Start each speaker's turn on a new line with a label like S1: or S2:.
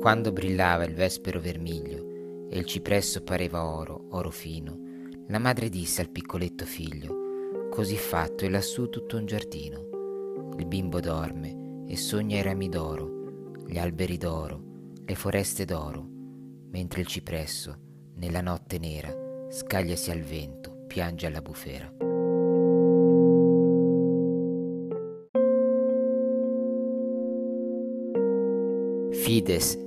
S1: Quando brillava il vespero vermiglio e il cipresso pareva oro, oro fino, la madre disse al piccoletto figlio, così fatto è lassù tutto un giardino. Il bimbo dorme e sogna i rami d'oro, gli alberi d'oro, le foreste d'oro, mentre il cipresso, nella notte nera, scagliasi al vento, piange alla bufera. Fides